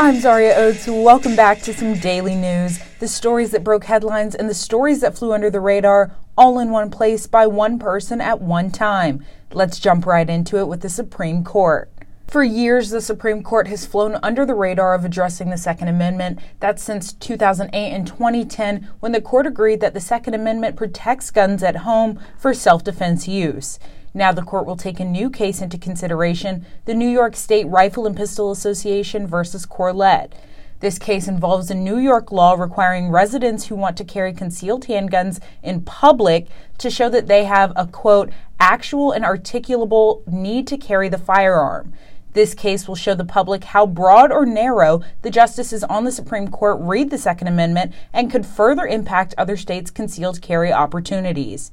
I'm Zaria Oates. Welcome back to some daily news. The stories that broke headlines and the stories that flew under the radar, all in one place by one person at one time. Let's jump right into it with the Supreme Court. For years, the Supreme Court has flown under the radar of addressing the Second Amendment. That's since 2008 and 2010, when the court agreed that the Second Amendment protects guns at home for self defense use. Now the court will take a new case into consideration the New York State Rifle and Pistol Association versus Corlett. This case involves a New York law requiring residents who want to carry concealed handguns in public to show that they have a quote, actual and articulable need to carry the firearm. This case will show the public how broad or narrow the justices on the Supreme Court read the Second Amendment and could further impact other states' concealed carry opportunities.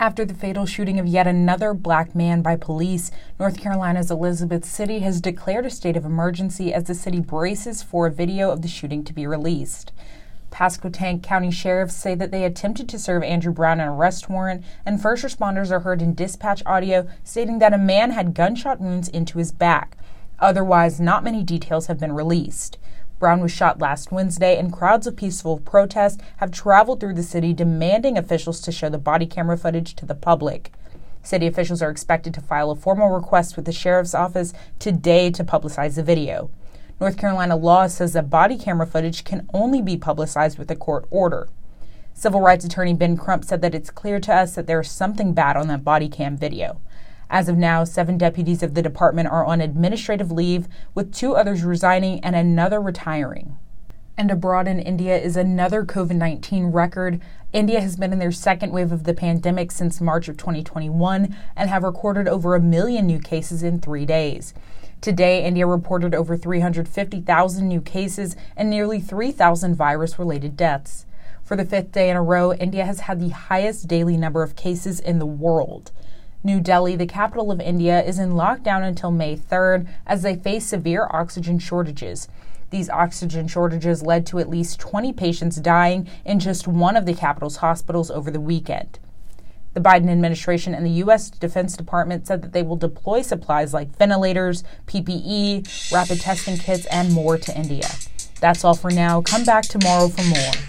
After the fatal shooting of yet another black man by police, North Carolina's Elizabeth City has declared a state of emergency as the city braces for a video of the shooting to be released. Pasquotank County sheriffs say that they attempted to serve Andrew Brown an arrest warrant, and first responders are heard in dispatch audio stating that a man had gunshot wounds into his back. Otherwise, not many details have been released. Brown was shot last Wednesday, and crowds of peaceful protest have traveled through the city demanding officials to show the body camera footage to the public. City officials are expected to file a formal request with the sheriff's office today to publicize the video. North Carolina law says that body camera footage can only be publicized with a court order. Civil rights attorney Ben Crump said that it's clear to us that there is something bad on that body cam video. As of now, seven deputies of the department are on administrative leave, with two others resigning and another retiring. And abroad in India is another COVID 19 record. India has been in their second wave of the pandemic since March of 2021 and have recorded over a million new cases in three days. Today, India reported over 350,000 new cases and nearly 3,000 virus related deaths. For the fifth day in a row, India has had the highest daily number of cases in the world. New Delhi, the capital of India, is in lockdown until May 3rd as they face severe oxygen shortages. These oxygen shortages led to at least 20 patients dying in just one of the capital's hospitals over the weekend. The Biden administration and the U.S. Defense Department said that they will deploy supplies like ventilators, PPE, rapid testing kits, and more to India. That's all for now. Come back tomorrow for more.